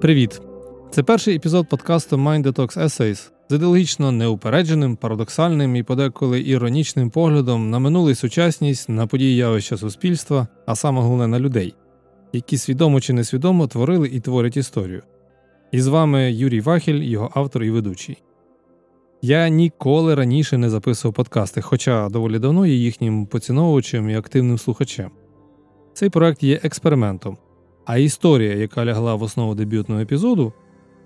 Привіт! Це перший епізод подкасту Mind Detox Essays з ідеологічно неупередженим, парадоксальним і подеколи іронічним поглядом на минулу сучасність, на події явища суспільства, а саме головне на людей, які свідомо чи несвідомо творили і творять історію. І з вами Юрій Вахіль, його автор і ведучий. Я ніколи раніше не записував подкасти, хоча доволі давно є їхнім поціновувачем і активним слухачем. Цей проект є експериментом, а історія, яка лягла в основу дебютного епізоду,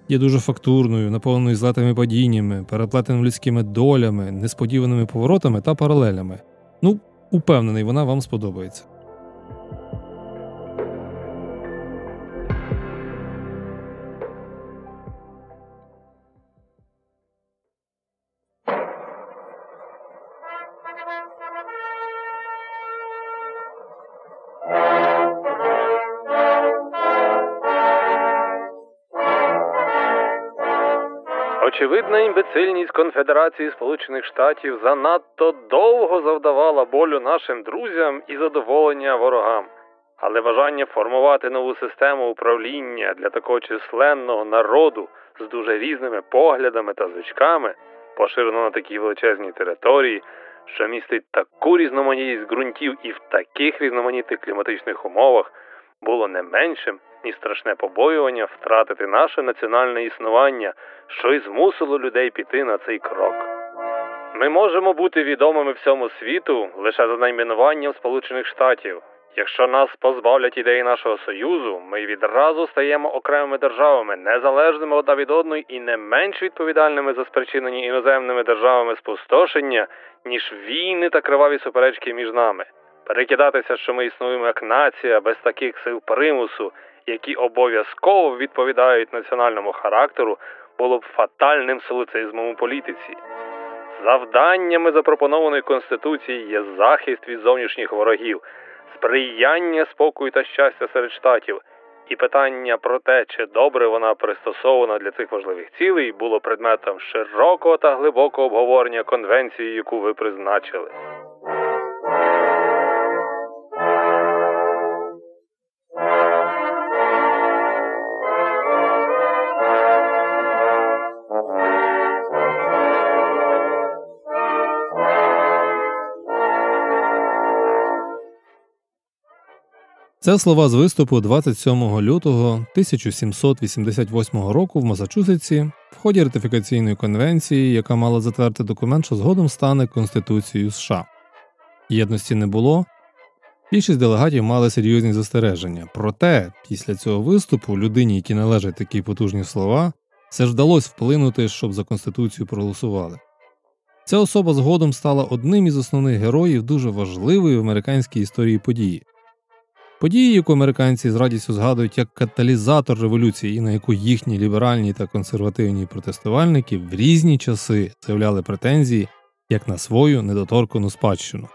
є дуже фактурною, наповненою злетими падіннями, переплетеними людськими долями, несподіваними поворотами та паралелями. Ну, упевнений, вона вам сподобається. Очевидна імбецильність Конфедерації Сполучених Штатів занадто довго завдавала болю нашим друзям і задоволення ворогам. Але бажання формувати нову систему управління для такого численного народу з дуже різними поглядами та звичками, поширено на такій величезній території, що містить таку різноманітність ґрунтів і в таких різноманітних кліматичних умовах, було не меншим, ніж страшне побоювання втратити наше національне існування, що й змусило людей піти на цей крок. Ми можемо бути відомими всьому світу лише за найменуванням Сполучених Штатів. Якщо нас позбавлять ідеї нашого союзу, ми відразу стаємо окремими державами, незалежними одна від одної і не менш відповідальними за спричинені іноземними державами спустошення, ніж війни та криваві суперечки між нами. Перекидатися, що ми існуємо як нація без таких сил примусу, які обов'язково відповідають національному характеру, було б фатальним солицизмом у політиці. Завданнями запропонованої Конституції є захист від зовнішніх ворогів, сприяння спокою та щастя серед штатів, і питання про те, чи добре вона пристосована для цих важливих цілей, було предметом широкого та глибокого обговорення конвенції, яку ви призначили. Це слова з виступу 27 лютого 1788 року в Масачусетсі в ході ратифікаційної конвенції, яка мала затвердити документ, що згодом стане Конституцією США. Єдності не було. Більшість делегатів мали серйозні застереження. Проте, після цього виступу людині, які належать такі потужні слова, все ж вдалося вплинути, щоб за Конституцію проголосували. Ця особа згодом стала одним із основних героїв дуже важливої в американській історії події. Події, яку американці з радістю згадують як каталізатор революції, і на яку їхні ліберальні та консервативні протестувальники в різні часи заявляли претензії як на свою недоторкану спадщину,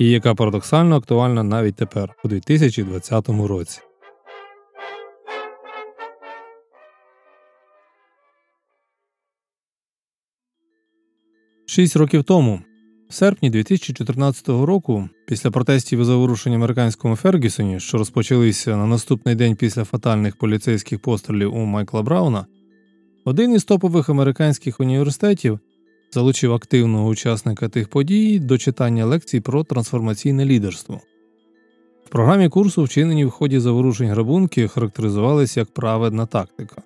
і яка парадоксально актуальна навіть тепер, у 2020 році. Шість років тому в серпні 2014 року, після протестів і заворушень американському Фергюсоні, що розпочалися на наступний день після фатальних поліцейських пострілів у Майкла Брауна, один із топових американських університетів залучив активного учасника тих подій до читання лекцій про трансформаційне лідерство. В програмі курсу вчинені в ході заворушень грабунки характеризувалися як праведна тактика.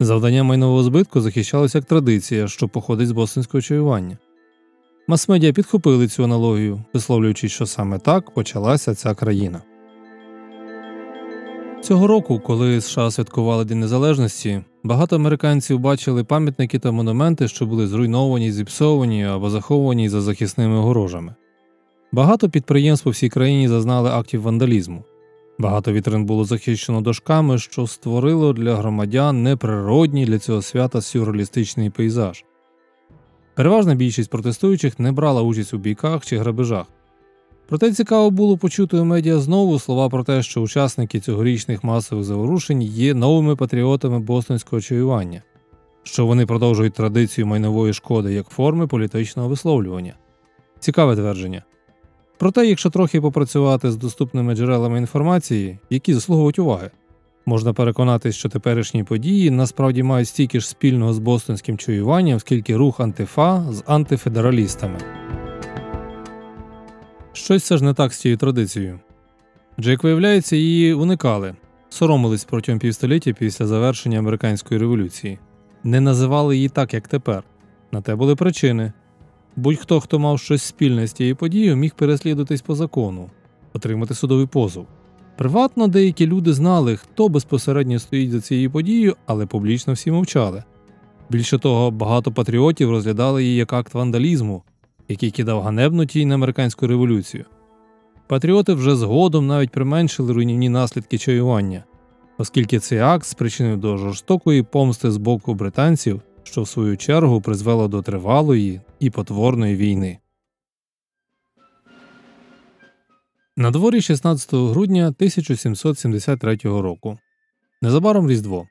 Завдання майнового збитку захищалося як традиція, що походить з бостонського чаювання. Мас-медіа підхопили цю аналогію, висловлюючи, що саме так почалася ця країна. Цього року, коли США святкували День Незалежності, багато американців бачили пам'ятники та монументи, що були зруйновані, зіпсовані або заховані за захисними огорожами. Багато підприємств по всій країні зазнали актів вандалізму. Багато вітрин було захищено дошками, що створило для громадян неприродній для цього свята сюрреалістичний пейзаж. Переважна більшість протестуючих не брала участь у бійках чи грабежах. Проте цікаво було почути у медіа знову слова про те, що учасники цьогорічних масових заворушень є новими патріотами бостонського чаювання, що вони продовжують традицію майнової шкоди як форми політичного висловлювання. Цікаве твердження. Проте, якщо трохи попрацювати з доступними джерелами інформації, які заслуговують уваги, можна переконатись, що теперішні події насправді мають стільки ж спільного з бостонським чуюванням, скільки рух антифа з антифедералістами. Щось все ж не так з цією традицією. Адже, як виявляється, її уникали, соромились протягом півстоліття після завершення американської революції, не називали її так, як тепер. На те були причини. Будь-хто, хто мав щось спільне з тією подією, міг переслідуватись по закону, отримати судовий позов. Приватно деякі люди знали, хто безпосередньо стоїть за цією подією, але публічно всі мовчали. Більше того, багато патріотів розглядали її як акт вандалізму, який кидав ганебну тінь американську революцію. Патріоти вже згодом навіть применшили руйнівні наслідки чаювання, оскільки цей акт спричинив до жорстокої помсти з боку британців, що в свою чергу призвело до тривалої і потворної війни. На дворі 16 грудня 1773 року. Незабаром Різдво.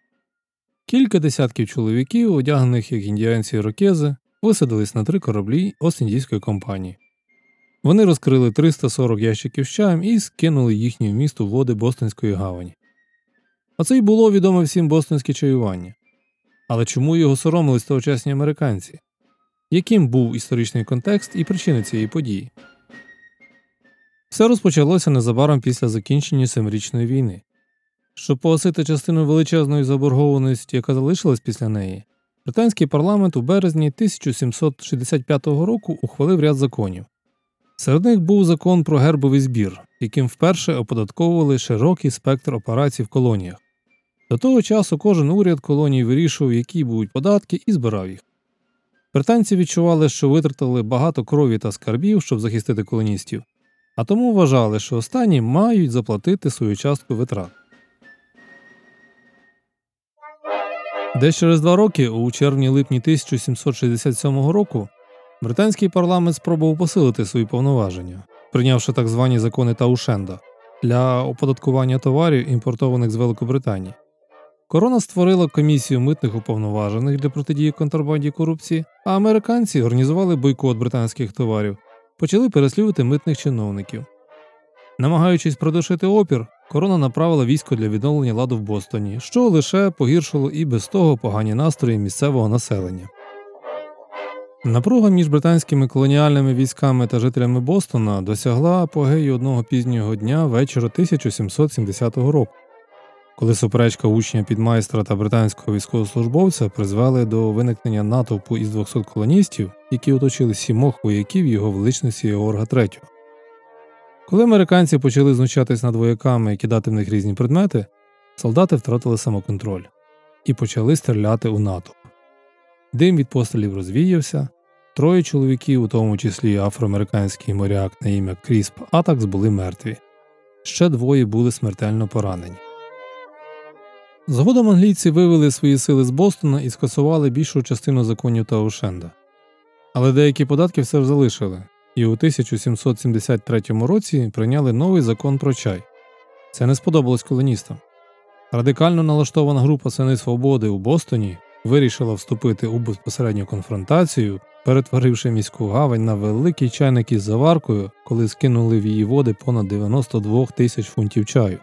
Кілька десятків чоловіків, одягнених як індіанці ірокези, висадились на три кораблі Ост-Індійської компанії. Вони розкрили 340 ящиків з чаєм і скинули їхню в місто води Бостонської гавані. Оце й було відоме всім бостонське чаювання. Але чому його соромились тогочасні американці? Яким був історичний контекст і причини цієї події? Все розпочалося незабаром після закінчення Семирічної війни. Щоб погасити частину величезної заборгованості, яка залишилась після неї, британський парламент у березні 1765 року ухвалив ряд законів. Серед них був закон про гербовий збір, яким вперше оподатковували широкий спектр операцій в колоніях. До того часу кожен уряд колоній вирішував, які будуть податки, і збирав їх. Британці відчували, що витратили багато крові та скарбів, щоб захистити колоністів, а тому вважали, що останні мають заплатити свою частку витрат. Десь через два роки, у червні-липні 1767 року, британський парламент спробував посилити свої повноваження, прийнявши так звані закони Таушенда для оподаткування товарів, імпортованих з Великобританії. Корона створила комісію митних уповноважених для протидії контрабанді і корупції, а американці організували бойкот британських товарів, почали переслідувати митних чиновників. Намагаючись продушити опір, корона направила військо для відновлення ладу в Бостоні, що лише погіршило і без того погані настрої місцевого населення. Напруга між британськими колоніальними військами та жителями Бостона досягла апогею одного пізнього дня вечора 1770 року, коли суперечка учня підмайстра та британського військовослужбовця призвели до виникнення натовпу із 200 колоністів, які оточили сімох вояків його величності Георга III. Коли американці почали знущатись над вояками і кидати в них різні предмети, солдати втратили самоконтроль і почали стріляти у натовп. Дим від пострілів розвіявся. Троє чоловіків, у тому числі афроамериканський моряк на ім'я Крісп Атакс, були мертві. Ще двоє були смертельно поранені. Згодом англійці вивели свої сили з Бостона і скасували більшу частину законів Таушенда. Але деякі податки все ж залишили, і у 1773 році прийняли новий закон про чай. Це не сподобалось колоністам. Радикально налаштована група Сини Свободи у Бостоні вирішила вступити у безпосередню конфронтацію, перетворивши міську гавань на великий чайник із заваркою, коли скинули в її води понад 92 тисяч фунтів чаю.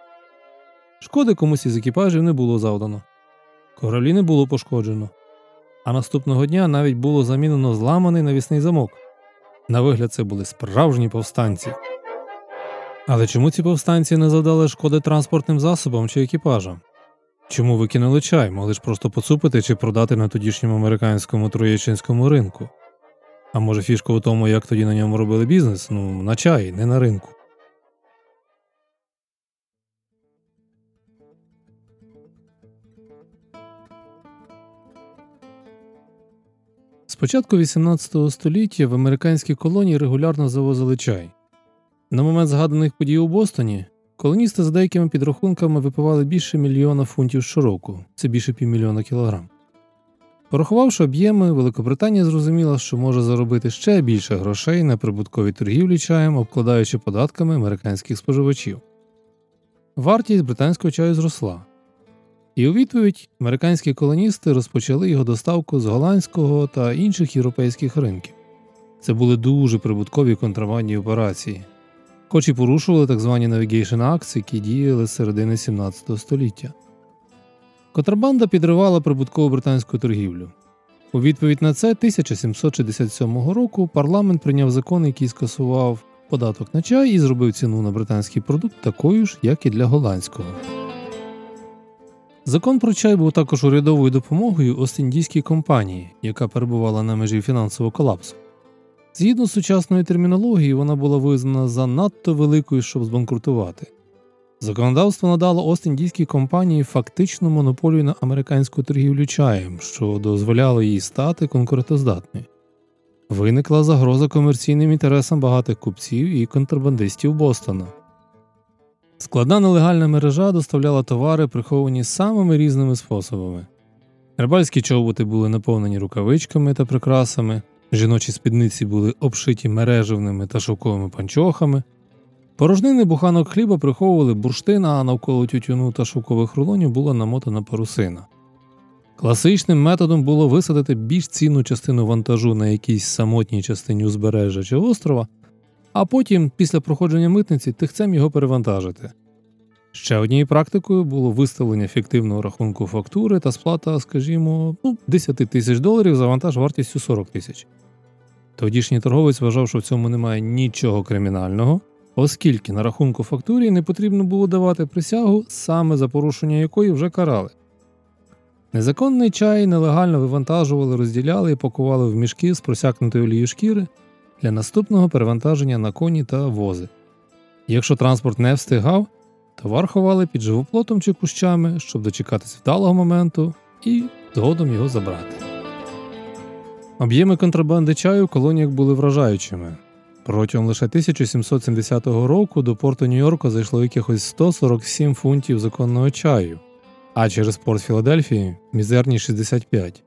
Шкоди комусь із екіпажів не було завдано. Кораблі не було пошкоджено. А наступного дня навіть було замінено зламаний навісний замок. На вигляд, це були справжні повстанці. Але чому ці повстанці не завдали шкоди транспортним засобам чи екіпажам? Чому викинули чай, могли ж просто поцупити чи продати на тодішньому американському троєчинському ринку? А може фішка у тому, як тоді на ньому робили бізнес? Ну, на чай, не на ринку. Початку 18 століття в американські колонії регулярно завозили чай. На момент згаданих подій у Бостоні колоністи за деякими підрахунками випивали більше мільйона фунтів щороку, це більше півмільйона кілограм. Порахувавши об'єми, Великобританія зрозуміла, що може заробити ще більше грошей на прибутковій торгівлі чаєм, обкладаючи податками американських споживачів. Вартість британського чаю зросла. І у відповідь американські колоністи розпочали його доставку з голландського та інших європейських ринків. Це були дуже прибуткові контрабандні операції, хоч і порушували так звані Navigation Acts, які діяли з середини 17 століття. Контрабанда підривала прибуткову британську торгівлю. У відповідь на це 1767 року парламент прийняв закон, який скасував податок на чай і зробив ціну на британський продукт такою ж, як і для голландського. Закон про чай був також урядовою допомогою Ост-Індійській компанії, яка перебувала на межі фінансового колапсу. Згідно з сучасною термінологією, вона була визнана занадто великою, щоб збанкрутувати. Законодавство надало Ост-Індійській компанії фактичну монополію на американську торгівлю чаєм, що дозволяло їй стати конкурентоздатною. Виникла загроза комерційним інтересам багатих купців і контрабандистів Бостона. Складна нелегальна мережа доставляла товари, приховані самими різними способами. Рибальські човбути були наповнені рукавичками та прикрасами, жіночі спідниці були обшиті мережевними та шовковими панчохами. Порожнини буханок хліба приховували бурштин, а навколо тютюну та шовкових рулонів була намотана парусина. Класичним методом було висадити більш цінну частину вантажу на якійсь самотній частині узбережжя чи острова, а потім, після проходження митниці, тихцем його перевантажити. Ще однією практикою було виставлення фіктивного рахунку фактури та сплата, скажімо, ну, 10 тисяч доларів за вантаж вартістю 40 тисяч. Тодішній торговець вважав, що в цьому немає нічого кримінального, оскільки на рахунку фактурі не потрібно було давати присягу, саме за порушення якої вже карали. Незаконний чай нелегально вивантажували, розділяли і пакували в мішки з просякнутою олією шкіри для наступного перевантаження на коні та вози. Якщо транспорт не встигав, товар ховали під живоплотом чи кущами, щоб дочекатись вдалого моменту і згодом його забрати. Об'єми контрабанди чаю в колоніях були вражаючими. Протягом лише 1770 року до порту Нью-Йорка зайшло якихось 147 фунтів законного чаю, а через порт Філадельфії мізерні 65.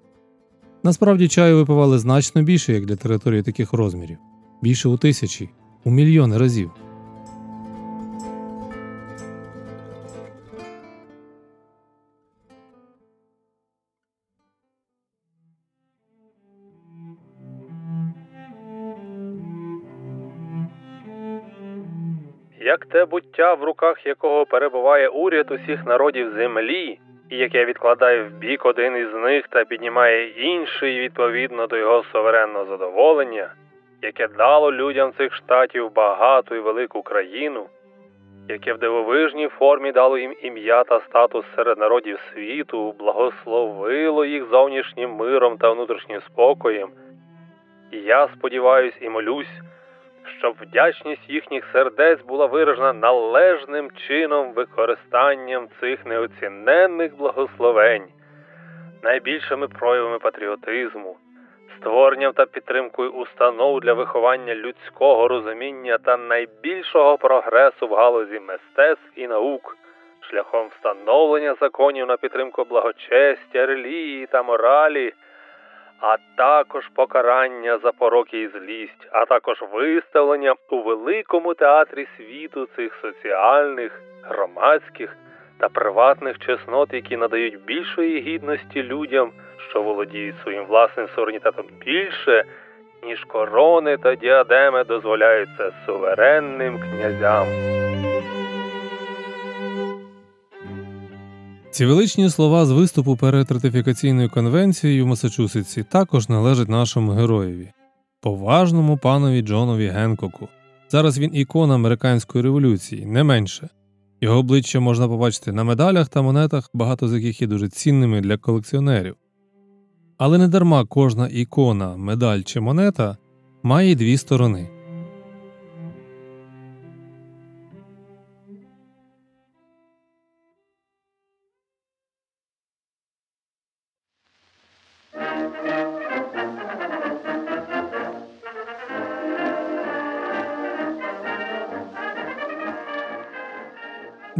Насправді чаю випивали значно більше, як для території таких розмірів, більше у тисячі, у мільйони разів. Як те буття, в руках якого перебуває уряд усіх народів землі, і яке відкладає в бік один із них та піднімає інший відповідно до його суверенного задоволення, яке дало людям цих штатів багату і велику країну, яке в дивовижній формі дало їм ім'я та статус серед народів світу, благословило їх зовнішнім миром та внутрішнім спокоєм. І я сподіваюсь і молюсь, щоб вдячність їхніх сердець була виражена належним чином використанням цих неоціненних благословень, найбільшими проявами патріотизму, створенням та підтримкою установ для виховання людського розуміння та найбільшого прогресу в галузі мистецтв і наук, шляхом встановлення законів на підтримку благочестя, релігії та моралі а також покарання за пороки і злість, а також виставлення у великому театрі світу цих соціальних, громадських та приватних чеснот, які надають більшої гідності людям, що володіють своїм власним суверенітетом більше, ніж корони та діадеми дозволяються суверенним князям. Ці величні слова з виступу перед ратифікаційною конвенцією в Масачусетсі також належать нашому героєві, поважному панові Джонові Генкоку. Зараз він ікона американської революції, не менше. Його обличчя можна побачити на медалях та монетах, багато з яких є дуже цінними для колекціонерів. Але не дарма кожна ікона, медаль чи монета має дві сторони.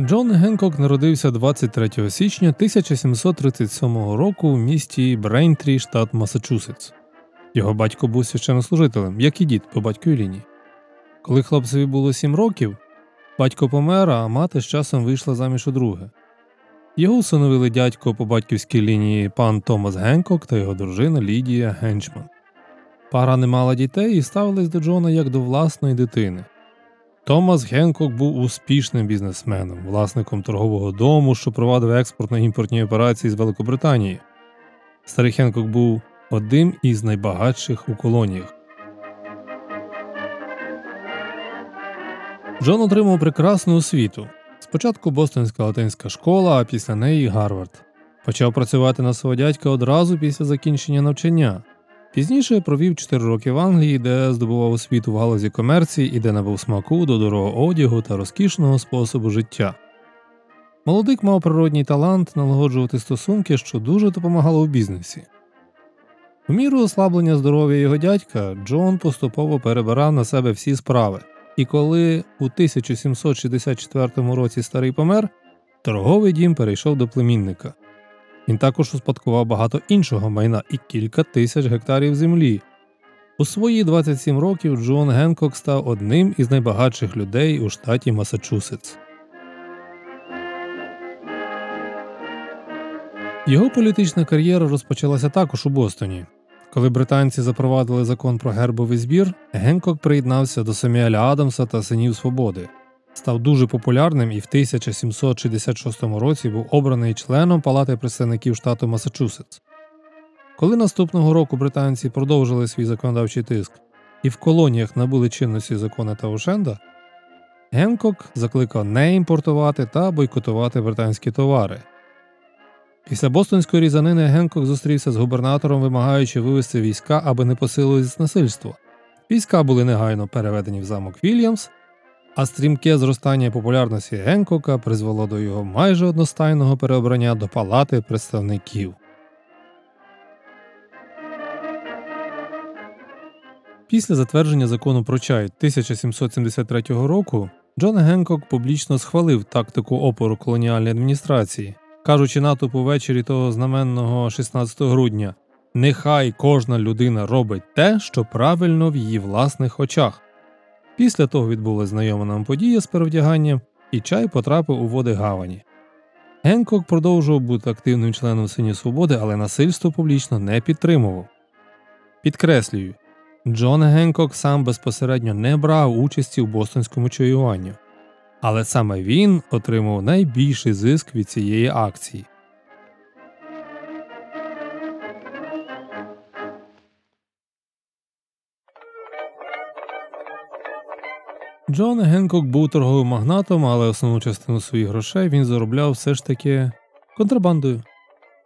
Джон Генкок народився 23 січня 1737 року в місті Брейнтрі, штат Масачусетс. Його батько був священнослужителем, як і дід по батьковій лінії. Коли хлопцеві було 7 років, батько помер, а мати з часом вийшла заміж у друге. Його усиновили дядько по батьківській лінії пан Томас Генкок та його дружина Лідія Генчман. Пара не мала дітей і ставилась до Джона як до власної дитини. Томас Генкок був успішним бізнесменом, власником торгового дому, що провадив експортно-імпортні операції з Великобританії. Старий Хенкок був одним із найбагатших у колоніях. Джон отримав прекрасну освіту. Спочатку Бостонська латинська школа, а після неї Гарвард. Почав працювати на свого дядька одразу після закінчення навчання. Пізніше провів 4 роки в Англії, де здобував освіту в галузі комерції і де набув смаку до дорогого одягу та розкішного способу життя. Молодик мав природній талант налагоджувати стосунки, що дуже допомагало у бізнесі. У міру ослаблення здоров'я його дядька Джон поступово перебирав на себе всі справи, і коли у 1764 році старий помер, торговий дім перейшов до племінника. Він також успадкував багато іншого майна і кілька тисяч гектарів землі. У свої 27 років Джон Генкок став одним із найбагатших людей у штаті Масачусетс. Його політична кар'єра розпочалася також у Бостоні. Коли британці запровадили закон про гербовий збір, Генкок приєднався до Саміеля Адамса та Синів Свободи став дуже популярним і в 1766 році був обраний членом Палати представників штату Масачусетс. Коли наступного року британці продовжили свій законодавчий тиск і в колоніях набули чинності закони Таушенда, Генкок закликав не імпортувати та бойкотувати британські товари. Після Бостонської різанини Генкок зустрівся з губернатором, вимагаючи вивести війська, аби не посилилось насильство. Війська були негайно переведені в замок Вільямс, а стрімке зростання популярності Генкока призвело до його майже одностайного переобрання до палати представників. Після затвердження закону про чай 1773 року Джон Генкок публічно схвалив тактику опору колоніальної адміністрації, кажучи натовпу ввечері того знаменного 16 грудня Нехай кожна людина робить те, що правильно в її власних очах. Після того відбулася знайома нам подія з перевдяганням, і чай потрапив у води гавані. Генкок продовжував бути активним членом Сині Свободи, але насильство публічно не підтримував. Підкреслюю, Джон Генкок сам безпосередньо не брав участі в бостонському чаюванні, але саме він отримав найбільший зиск від цієї акції. Джон Генкок був торговим магнатом, але основну частину своїх грошей він заробляв все ж таки контрабандою.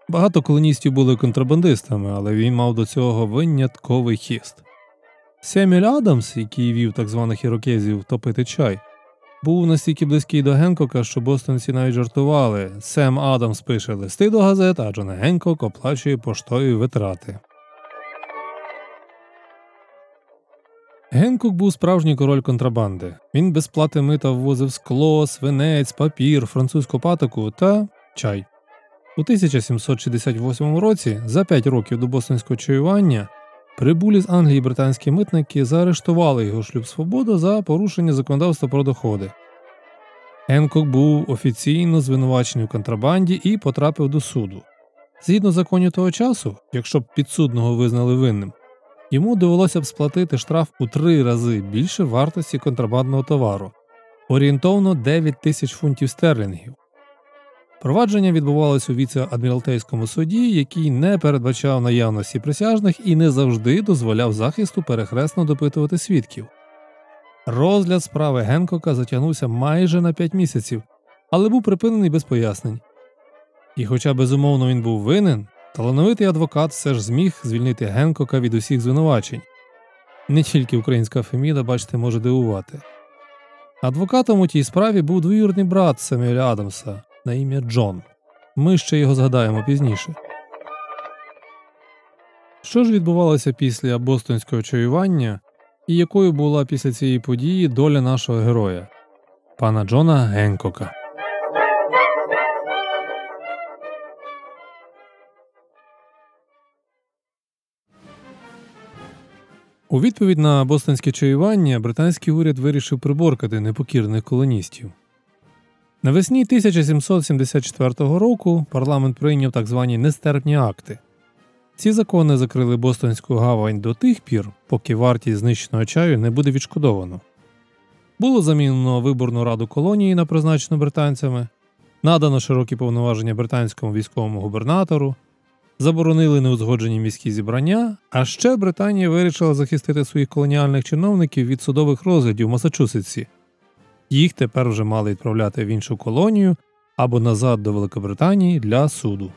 Багато колоністів були контрабандистами, але він мав до цього винятковий хіст. Семюль Адамс, який вів так званих ірокезів топити чай, був настільки близький до Генкока, що бостонці навіть жартували. Сем Адамс пише листи до газет, а Джон Генкок оплачує поштові витрати. Генкук був справжній король контрабанди. Він без плати мита ввозив скло, свинець, папір, французьку патоку та чай. У 1768 році, за 5 років до бостонського чаювання, прибулі з Англії британські митники заарештували його шлюб свободу за порушення законодавства про доходи. Генкок був офіційно звинувачений у контрабанді і потрапив до суду. Згідно законів того часу, якщо б підсудного визнали винним, йому довелося б сплатити штраф у три рази більше вартості контрабандного товару орієнтовно 9 тисяч фунтів стерлінгів. Провадження відбувалося у віце-адміралтейському суді, який не передбачав наявності присяжних і не завжди дозволяв захисту перехресно допитувати свідків. Розгляд справи Генкока затягнувся майже на 5 місяців, але був припинений без пояснень. І, хоча безумовно він був винен, Талановитий адвокат все ж зміг звільнити Генкока від усіх звинувачень. Не тільки українська Феміда, бачите, може дивувати. Адвокатом у тій справі був двоюрний брат Самюеля Адамса на ім'я Джон. Ми ще його згадаємо пізніше. Що ж відбувалося після бостонського чаювання, і якою була після цієї події доля нашого героя, пана Джона Генкока? У відповідь на бостонське чаювання британський уряд вирішив приборкати непокірних колоністів. Навесні 1774 року парламент прийняв так звані нестерпні акти. Ці закони закрили Бостонську гавань до тих пір, поки вартість знищеного чаю не буде відшкодовано. Було замінено виборну раду колонії на призначену британцями, надано широкі повноваження британському військовому губернатору, заборонили неузгоджені міські зібрання, а ще Британія вирішила захистити своїх колоніальних чиновників від судових розглядів у Масачусетсі. Їх тепер вже мали відправляти в іншу колонію або назад до Великобританії для суду.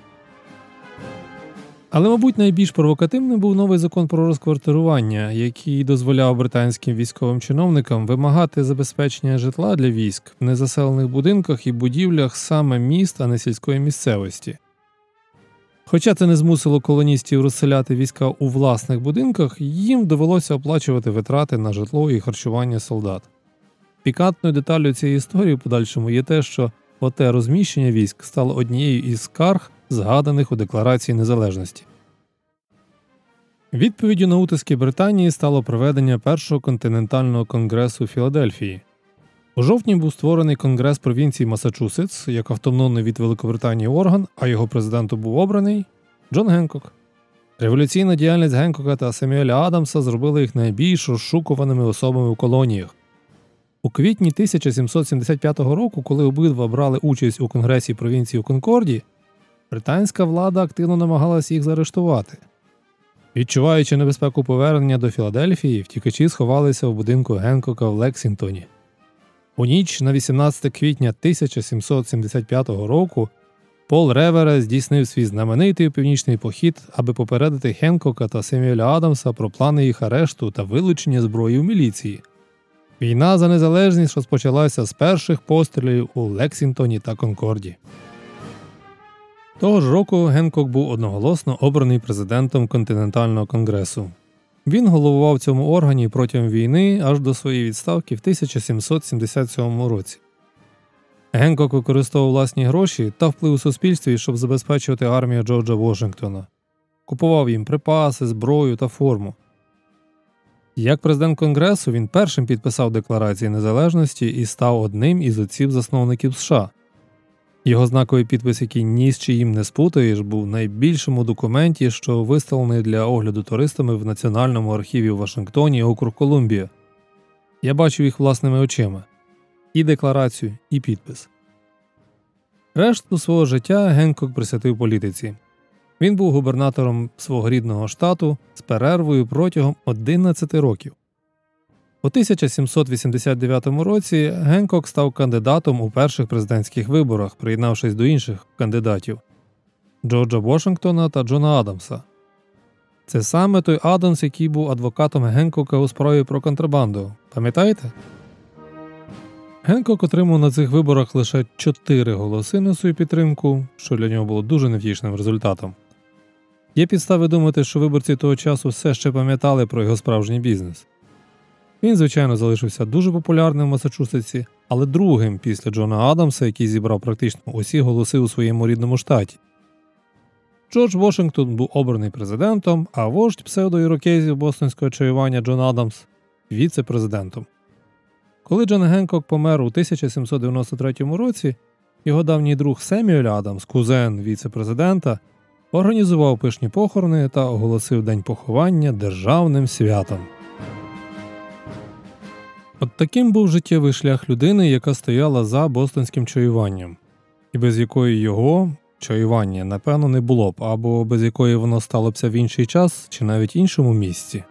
Але, мабуть, найбільш провокативним був новий закон про розквартирування, який дозволяв британським військовим чиновникам вимагати забезпечення житла для військ в незаселених будинках і будівлях саме міст, а не сільської місцевості. Хоча це не змусило колоністів розселяти війська у власних будинках, їм довелося оплачувати витрати на житло і харчування солдат. Пікантною деталлю цієї історії в подальшому є те, що оте розміщення військ стало однією із скарг, згаданих у Декларації Незалежності. Відповіддю на утиски Британії стало проведення першого континентального конгресу Філадельфії. У жовтні був створений Конгрес провінції Масачусетс як автономний від Великобританії орган, а його президентом був обраний Джон Генкок. Революційна діяльність Генкока та Семюеля Адамса зробила їх найбільш розшукуваними особами у колоніях. У квітні 1775 року, коли обидва брали участь у Конгресі провінції у Конкорді, британська влада активно намагалася їх заарештувати. Відчуваючи небезпеку повернення до Філадельфії, втікачі сховалися в будинку Генкока в Лексінгтоні. У ніч на 18 квітня 1775 року Пол Ревере здійснив свій знаменитий північний похід, аби попередити Генкока та Семюеля Адамса про плани їх арешту та вилучення зброї в міліції. Війна за незалежність розпочалася з перших пострілів у Лексінгтоні та Конкорді. Того ж року Генкок був одноголосно обраний президентом континентального конгресу. Він головував цьому органі протягом війни аж до своєї відставки в 1777 році. Генкок використовував власні гроші та вплив у суспільстві, щоб забезпечувати армію Джорджа Вашингтона, купував їм припаси, зброю та форму. Як президент Конгресу він першим підписав Декларацію незалежності і став одним із отців засновників США. Його знаковий підпис, який ні з чиїм не спутаєш, був в найбільшому документі, що виставлений для огляду туристами в Національному архіві у Вашингтоні, округ Колумбія. Я бачив їх власними очима і декларацію, і підпис. Решту свого життя Генкок присвятив політиці. Він був губернатором свого рідного штату з перервою протягом 11 років. У 1789 році Генкок став кандидатом у перших президентських виборах, приєднавшись до інших кандидатів Джорджа Вашингтона та Джона Адамса. Це саме той Адамс, який був адвокатом Генкока у справі про контрабанду. Пам'ятаєте? Генкок отримав на цих виборах лише 4 голоси на свою підтримку, що для нього було дуже невтішним результатом. Є підстави думати, що виборці того часу все ще пам'ятали про його справжній бізнес. Він, звичайно, залишився дуже популярним в Масачусетсі, але другим після Джона Адамса, який зібрав практично усі голоси у своєму рідному штаті. Джордж Вашингтон був обраний президентом, а вождь псевдоірокезів бостонського чаювання Джон Адамс віце-президентом. Коли Джон Генкок помер у 1793 році, його давній друг Семюель Адамс, кузен віце-президента, організував пишні похорони та оголосив день поховання державним святом. От таким був життєвий шлях людини, яка стояла за бостонським чаюванням, і без якої його чаювання, напевно, не було б, або без якої воно стало бся в інший час чи навіть іншому місці.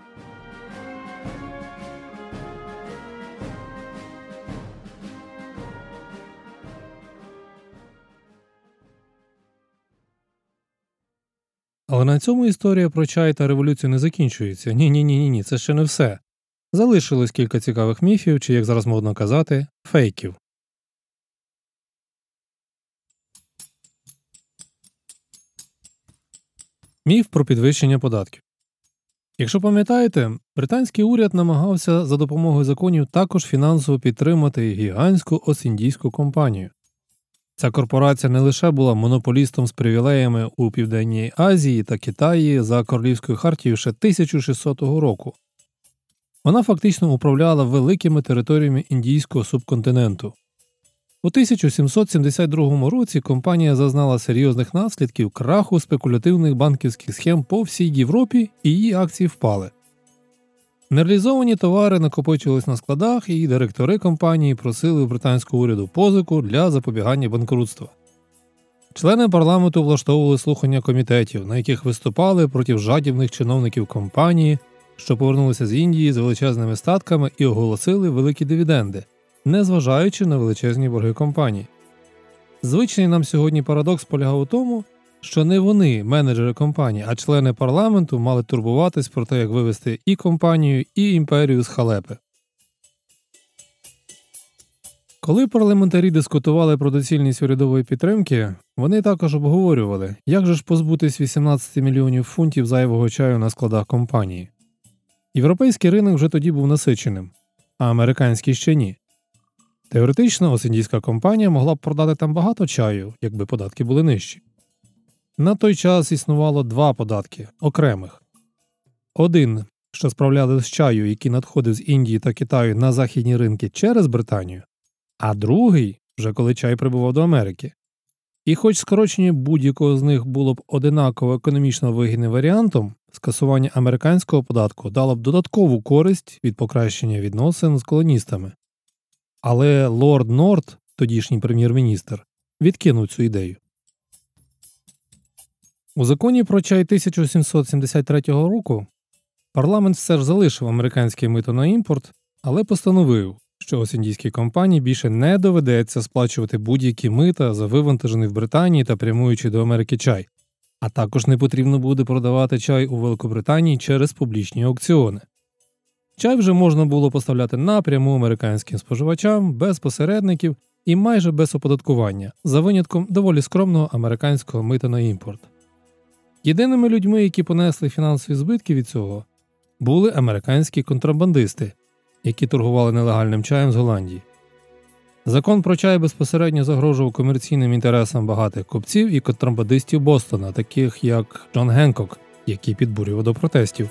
Але на цьому історія про чай та революцію не закінчується. Ні, ні, ні, ні, це ще не все. Залишилось кілька цікавих міфів, чи, як зараз модно казати, фейків. Міф про підвищення податків. Якщо пам'ятаєте, британський уряд намагався за допомогою законів також фінансово підтримати гігантську осіндійську компанію. Ця корпорація не лише була монополістом з привілеями у Південній Азії та Китаї за королівською хартією ще 1600 року. Вона фактично управляла великими територіями індійського субконтиненту. У 1772 році компанія зазнала серйозних наслідків краху спекулятивних банківських схем по всій Європі і її акції впали. Нереалізовані товари накопичувались на складах, і директори компанії просили у британського уряду позику для запобігання банкрутства. Члени парламенту влаштовували слухання комітетів, на яких виступали проти жадібних чиновників компанії, що повернулися з Індії з величезними статками і оголосили великі дивіденди, незважаючи на величезні борги компанії. Звичний нам сьогодні парадокс полягав у тому, що не вони, менеджери компанії, а члени парламенту мали турбуватись про те, як вивести і компанію, і імперію з халепи. Коли парламентарі дискутували про доцільність урядової підтримки, вони також обговорювали, як же ж позбутись 18 мільйонів фунтів зайвого чаю на складах компанії. Європейський ринок вже тоді був насиченим, а американський ще ні. Теоретично осіндійська компанія могла б продати там багато чаю, якби податки були нижчі. На той час існувало два податки окремих. Один, що справляли з чаю, який надходив з Індії та Китаю на західні ринки через Британію, а другий вже коли чай прибував до Америки. І хоч скорочення будь-якого з них було б одинаково економічно вигідним варіантом, скасування американського податку дало б додаткову користь від покращення відносин з колоністами. Але лорд Норт, тодішній прем'єр-міністр, відкинув цю ідею. У законі про чай 1773 року парламент все ж залишив американське мито на імпорт, але постановив, що осіндійській компанії більше не доведеться сплачувати будь-які мита за вивантажений в Британії та прямуючи до Америки чай, а також не потрібно буде продавати чай у Великобританії через публічні аукціони. Чай вже можна було поставляти напряму американським споживачам без посередників і майже без оподаткування, за винятком доволі скромного американського мита на імпорт. Єдиними людьми, які понесли фінансові збитки від цього, були американські контрабандисти, які торгували нелегальним чаєм з Голландії. Закон про чай безпосередньо загрожував комерційним інтересам багатих купців і контрабандистів Бостона, таких як Джон Генкок, який підбурював до протестів.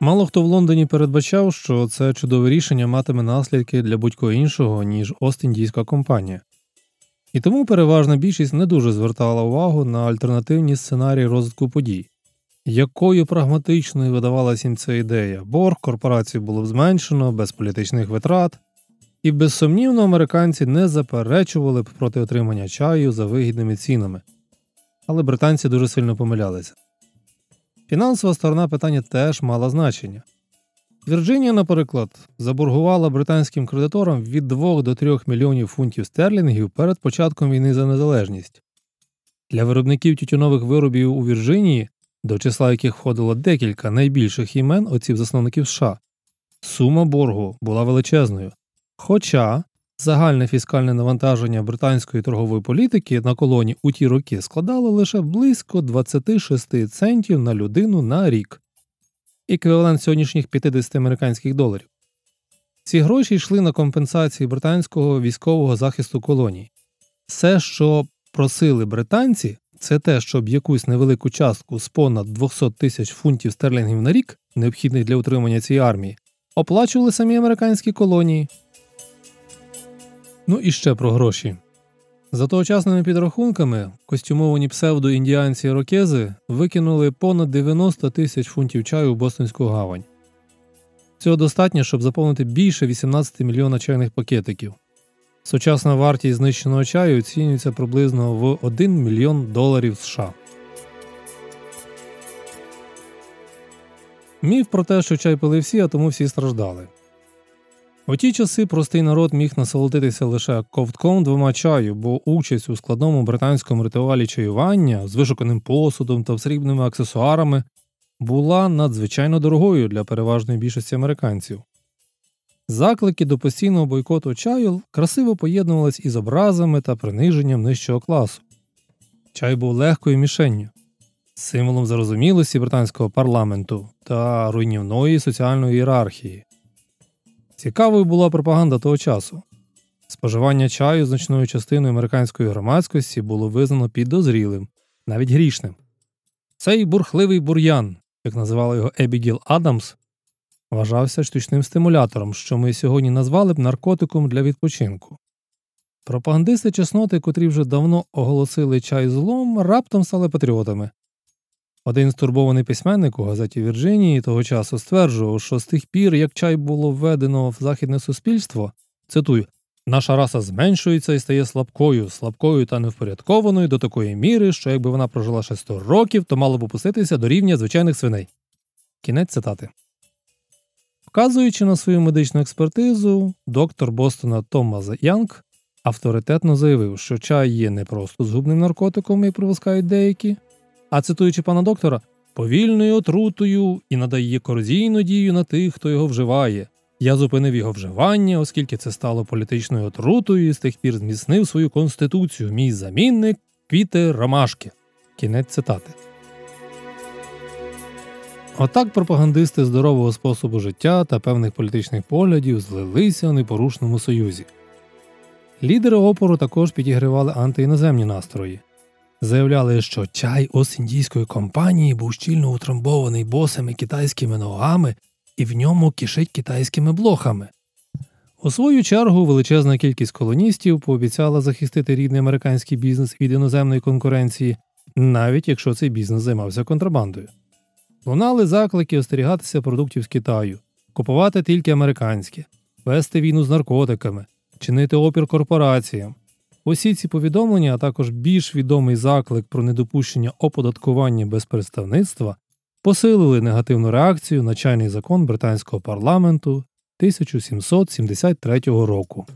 Мало хто в Лондоні передбачав, що це чудове рішення матиме наслідки для будь-кого іншого, ніж Ост-Індійська компанія. І тому переважна більшість не дуже звертала увагу на альтернативні сценарії розвитку подій. Якою прагматичною видавалася їм ця ідея, борг корпорації було б зменшено без політичних витрат, і безсумнівно американці не заперечували б проти отримання чаю за вигідними цінами. Але британці дуже сильно помилялися. Фінансова сторона питання теж мала значення. Вірджинія, наприклад, заборгувала британським кредиторам від 2 до 3 мільйонів фунтів стерлінгів перед початком війни за незалежність. Для виробників тютюнових виробів у Вірджинії, до числа яких входило декілька найбільших імен отців засновників США, сума боргу була величезною. Хоча загальне фіскальне навантаження британської торгової політики на колоні у ті роки складало лише близько 26 центів на людину на рік еквівалент сьогоднішніх 50 американських доларів. Ці гроші йшли на компенсації британського військового захисту колоній. Все, що просили британці, це те, щоб якусь невелику частку з понад 200 тисяч фунтів стерлінгів на рік, необхідних для утримання цієї армії, оплачували самі американські колонії. Ну і ще про гроші. За тогочасними підрахунками, костюмовані псевдоіндіанці рокези викинули понад 90 тисяч фунтів чаю у Бостонську гавань. Цього достатньо, щоб заповнити більше 18 мільйона чайних пакетиків. Сучасна вартість знищеного чаю оцінюється приблизно в 1 мільйон доларів США. Міф про те, що чай пили всі, а тому всі страждали. У ті часи простий народ міг насолодитися лише ковтком двома чаю, бо участь у складному британському ритуалі чаювання з вишуканим посудом та срібними аксесуарами була надзвичайно дорогою для переважної більшості американців. Заклики до постійного бойкоту чаю красиво поєднувались із образами та приниженням нижчого класу. Чай був легкою мішенню, символом зарозумілості британського парламенту та руйнівної соціальної ієрархії. Цікавою була пропаганда того часу. Споживання чаю значною частиною американської громадськості було визнано підозрілим, навіть грішним. Цей бурхливий бур'ян, як називала його Ебігіл Адамс, вважався штучним стимулятором, що ми сьогодні назвали б наркотиком для відпочинку. Пропагандисти чесноти, котрі вже давно оголосили чай злом, раптом стали патріотами. Один стурбований письменник у газеті Вірджинії того часу стверджував, що з тих пір, як чай було введено в західне суспільство, цитую, наша раса зменшується і стає слабкою, слабкою та невпорядкованою до такої міри, що якби вона прожила ще 100 років, то мало б опуститися до рівня звичайних свиней. Кінець цитати. Вказуючи на свою медичну експертизу, доктор Бостона Томас Янг авторитетно заявив, що чай є не просто згубним наркотиком, як припускають деякі, а цитуючи пана доктора, повільною отрутою і надає корозійну дію на тих, хто його вживає. Я зупинив його вживання, оскільки це стало політичною отрутою і з тих пір зміцнив свою конституцію. Мій замінник квіти ромашки. Кінець цитати. Отак пропагандисти здорового способу життя та певних політичних поглядів злилися у непорушному союзі. Лідери опору також підігривали антиіноземні настрої. Заявляли, що чай Ос-індійської компанії був щільно утрамбований босими китайськими ногами і в ньому кишить китайськими блохами. У свою чергу величезна кількість колоністів пообіцяла захистити рідний американський бізнес від іноземної конкуренції, навіть якщо цей бізнес займався контрабандою. Лунали заклики остерігатися продуктів з Китаю, купувати тільки американське, вести війну з наркотиками, чинити опір корпораціям. Усі ці повідомлення, а також більш відомий заклик про недопущення оподаткування без представництва, посилили негативну реакцію на чайний закон британського парламенту 1773 року.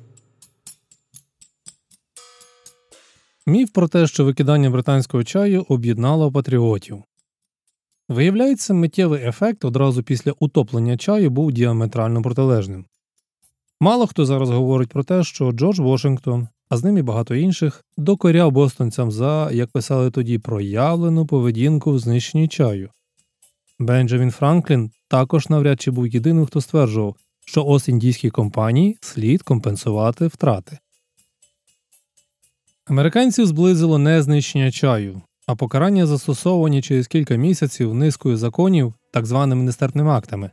Міф про те, що викидання британського чаю об'єднало патріотів. Виявляється, миттєвий ефект одразу після утоплення чаю був діаметрально протилежним. Мало хто зараз говорить про те, що Джордж Вашингтон, а з ним і багато інших, докоряв бостонцям за, як писали тоді, проявлену поведінку в знищенні чаю. Бенджамін Франклін також навряд чи був єдиним, хто стверджував, що ос індійській компанії слід компенсувати втрати. Американців зблизило не знищення чаю, а покарання застосовані через кілька місяців низкою законів так званими нестерпними актами.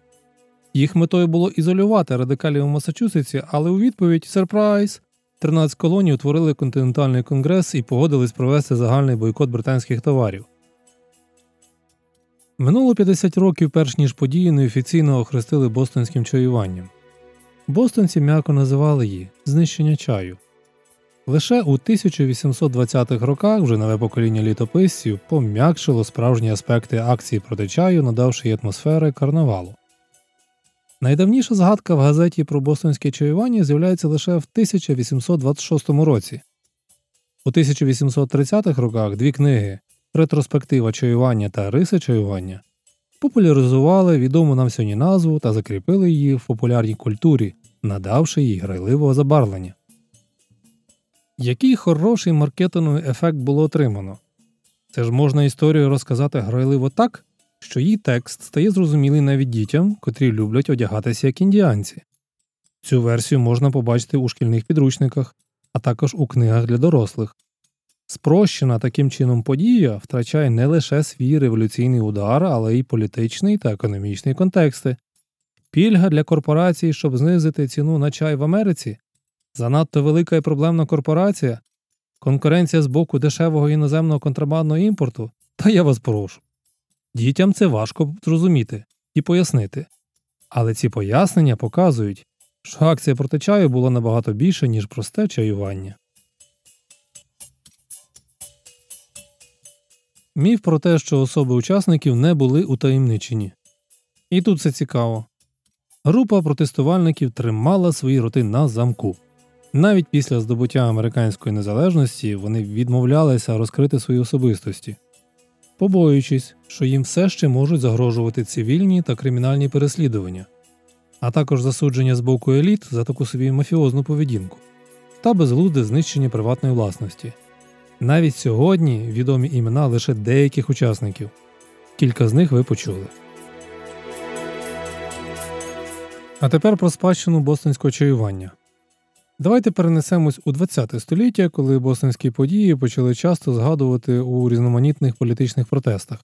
Їх метою було ізолювати радикалів у Масачусетсі, але у відповідь сюрприз 13 колоній утворили континентальний конгрес і погодились провести загальний бойкот британських товарів. Минуло 50 років, перш ніж події неофіційно охрестили бостонським чаюванням. Бостонці м'яко називали її знищення чаю. Лише у 1820-х роках вже нове покоління літописців пом'якшило справжні аспекти акції проти чаю, надавши їй атмосфери карнавалу. Найдавніша згадка в газеті про бостонське чаювання з'являється лише в 1826 році. У 1830-х роках дві книги Ретроспектива чаювання та Риси чаювання популяризували відому нам сьогодні назву та закріпили її в популярній культурі, надавши їй грайливого забарвлення. Який хороший маркетинговий ефект було отримано? Це ж можна історію розказати грайливо так, що її текст стає зрозумілий навіть дітям, котрі люблять одягатися як індіанці. Цю версію можна побачити у шкільних підручниках, а також у книгах для дорослих. Спрощена таким чином подія втрачає не лише свій революційний удар, але й політичний та економічний контексти. Пільга для корпорацій, щоб знизити ціну на чай в Америці, занадто велика і проблемна корпорація, конкуренція з боку дешевого іноземного контрабандного імпорту, та я вас прошу. Дітям це важко зрозуміти і пояснити. Але ці пояснення показують, що акція проти чаю була набагато більше, ніж просте чаювання. Міф про те, що особи учасників не були утаємничені. І тут це цікаво. Група протестувальників тримала свої роти на замку. Навіть після здобуття американської незалежності вони відмовлялися розкрити свої особистості, побоюючись, що їм все ще можуть загрожувати цивільні та кримінальні переслідування, а також засудження з боку еліт за таку собі мафіозну поведінку та безглузде знищення приватної власності. Навіть сьогодні відомі імена лише деяких учасників. Кілька з них ви почули. А тепер про спадщину бостонського чаювання. Давайте перенесемось у ХХ століття, коли бостонські події почали часто згадувати у різноманітних політичних протестах.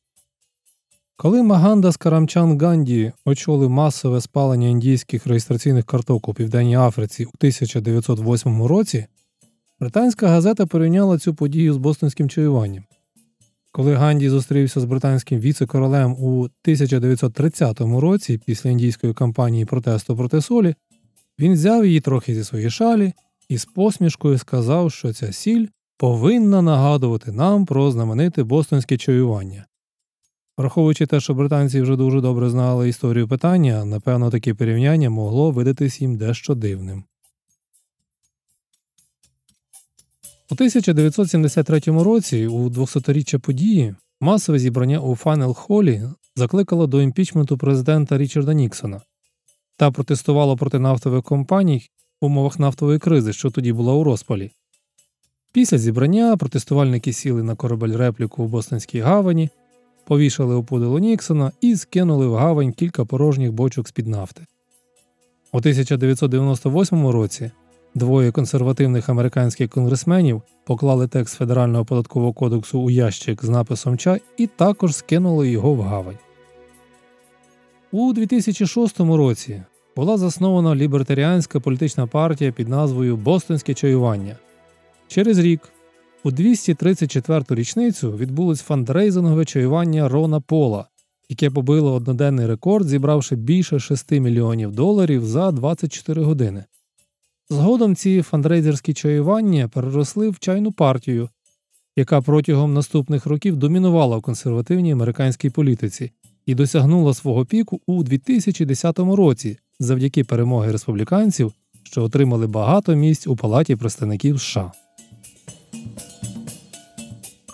Коли Маганда Скарамчан Ганді очолив масове спалення індійських реєстраційних карток у Південній Африці у 1908 році, британська газета порівняла цю подію з бостонським чаюванням. Коли Ганді зустрівся з британським віце-королем у 1930 році після індійської кампанії протесту проти солі, він взяв її трохи зі своєї шалі і з посмішкою сказав, що ця сіль повинна нагадувати нам про знамените бостонське чаювання. Враховуючи те, що британці вже дуже добре знали історію питання, напевно, таке порівняння могло видатись їм дещо дивним. У 1973 році, у 200-річчя події, масове зібрання у Фанел Холі закликало до імпічменту президента Річарда Ніксона та протестувало проти нафтових компаній в умовах нафтової кризи, що тоді була у розпалі. Після зібрання протестувальники сіли на корабель репліку в Бостонській гавані, повішали опудило Ніксона і скинули в гавань кілька порожніх бочок з-під нафти. У 1998 році двоє консервативних американських конгресменів поклали текст Федерального податкового кодексу у ящик з написом чай і також скинули його в гавань. У 2006 році була заснована лібертаріанська політична партія під назвою Бостонське чаювання. Через рік, у 234-ту річницю, відбулось фандрейзингове чаювання Рона Пола, яке побило одноденний рекорд, зібравши більше 6 мільйонів доларів за 24 години. Згодом ці фандрейзерські чаювання переросли в чайну партію, яка протягом наступних років домінувала в консервативній американській політиці і досягнула свого піку у 2010 році завдяки перемоги республіканців, що отримали багато місць у Палаті представників США.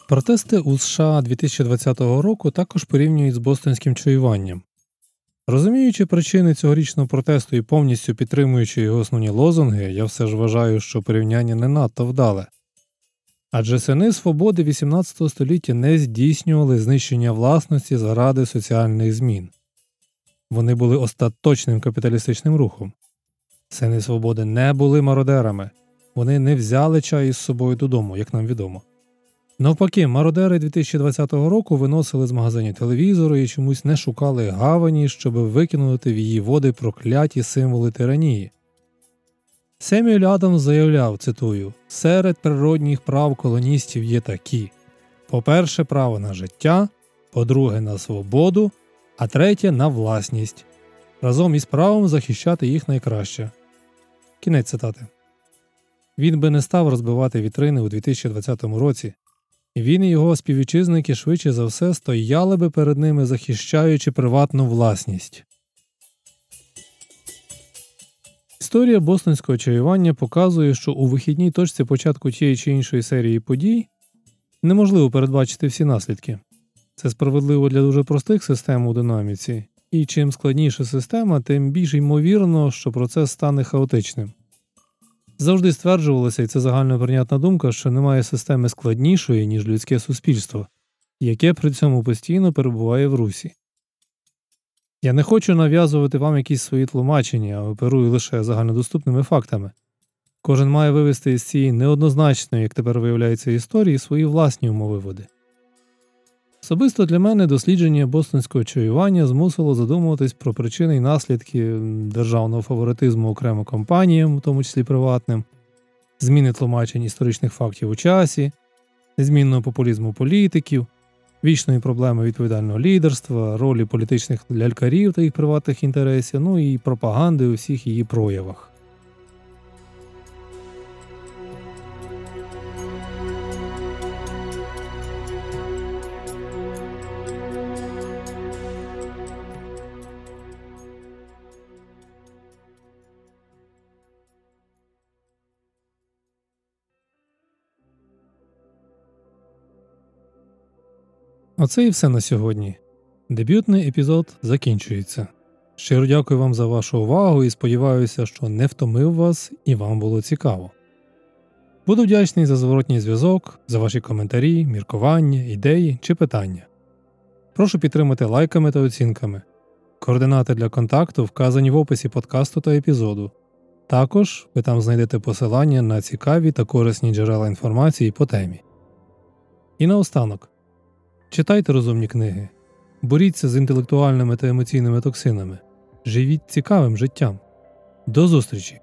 Протести у США 2020 року також порівнюють з бостонським чаюванням. Розуміючи причини цьогорічного протесту і повністю підтримуючи його основні лозунги, я все ж вважаю, що порівняння не надто вдале. Адже сини свободи XVIII століття не здійснювали знищення власності заради соціальних змін. Вони були остаточним капіталістичним рухом. Сини свободи не були мародерами, вони не взяли чай із собою додому, як нам відомо. Навпаки, мародери 2020 року виносили з магазинів телевізору і чомусь не шукали гавані, щоб викинути в її води прокляті символи тиранії. Семюель Адамс заявляв, цитую, серед природних прав колоністів є такі: по-перше, право на життя, по-друге, на свободу, а третє на власність, разом із правом захищати їх найкраще. Кінець цитати. Він би не став розбивати вітрини у 2020 році, він і його співвітчизники швидше за все стояли би перед ними, захищаючи приватну власність. Історія бостонського чаювання показує, що у вихідній точці початку тієї чи іншої серії подій неможливо передбачити всі наслідки. Це справедливо для дуже простих систем у динаміці, і чим складніша система, тим більш ймовірно, що процес стане хаотичним. Завжди стверджувалося, і це загальноприйнятна думка, що немає системи складнішої, ніж людське суспільство, яке при цьому постійно перебуває в русі. Я не хочу нав'язувати вам якісь свої тлумачення, а оперую лише загальнодоступними фактами. Кожен має вивести із цієї неоднозначної, як тепер виявляється, історії свої власні умовиводи. Особисто для мене дослідження бостонського чаювання змусило задумуватись про причини і наслідки державного фаворитизму окремо компаніям, в тому числі приватним, зміни тлумачень історичних фактів у часі, незмінного популізму політиків, вічної проблеми відповідального лідерства, ролі політичних лялькарів та їх приватних інтересів, ну і пропаганди у всіх її проявах. Оце і все на сьогодні. Дебютний епізод закінчується. Щиро дякую вам за вашу увагу і сподіваюся, що не втомив вас і вам було цікаво. Буду вдячний за зворотній зв'язок, за ваші коментарі, міркування, ідеї чи питання. Прошу підтримати лайками та оцінками. Координати для контакту вказані в описі подкасту та епізоду. Також ви там знайдете посилання на цікаві та корисні джерела інформації по темі. І наостанок. Читайте розумні книги, боріться з інтелектуальними та емоційними токсинами, живіть цікавим життям. До зустрічі!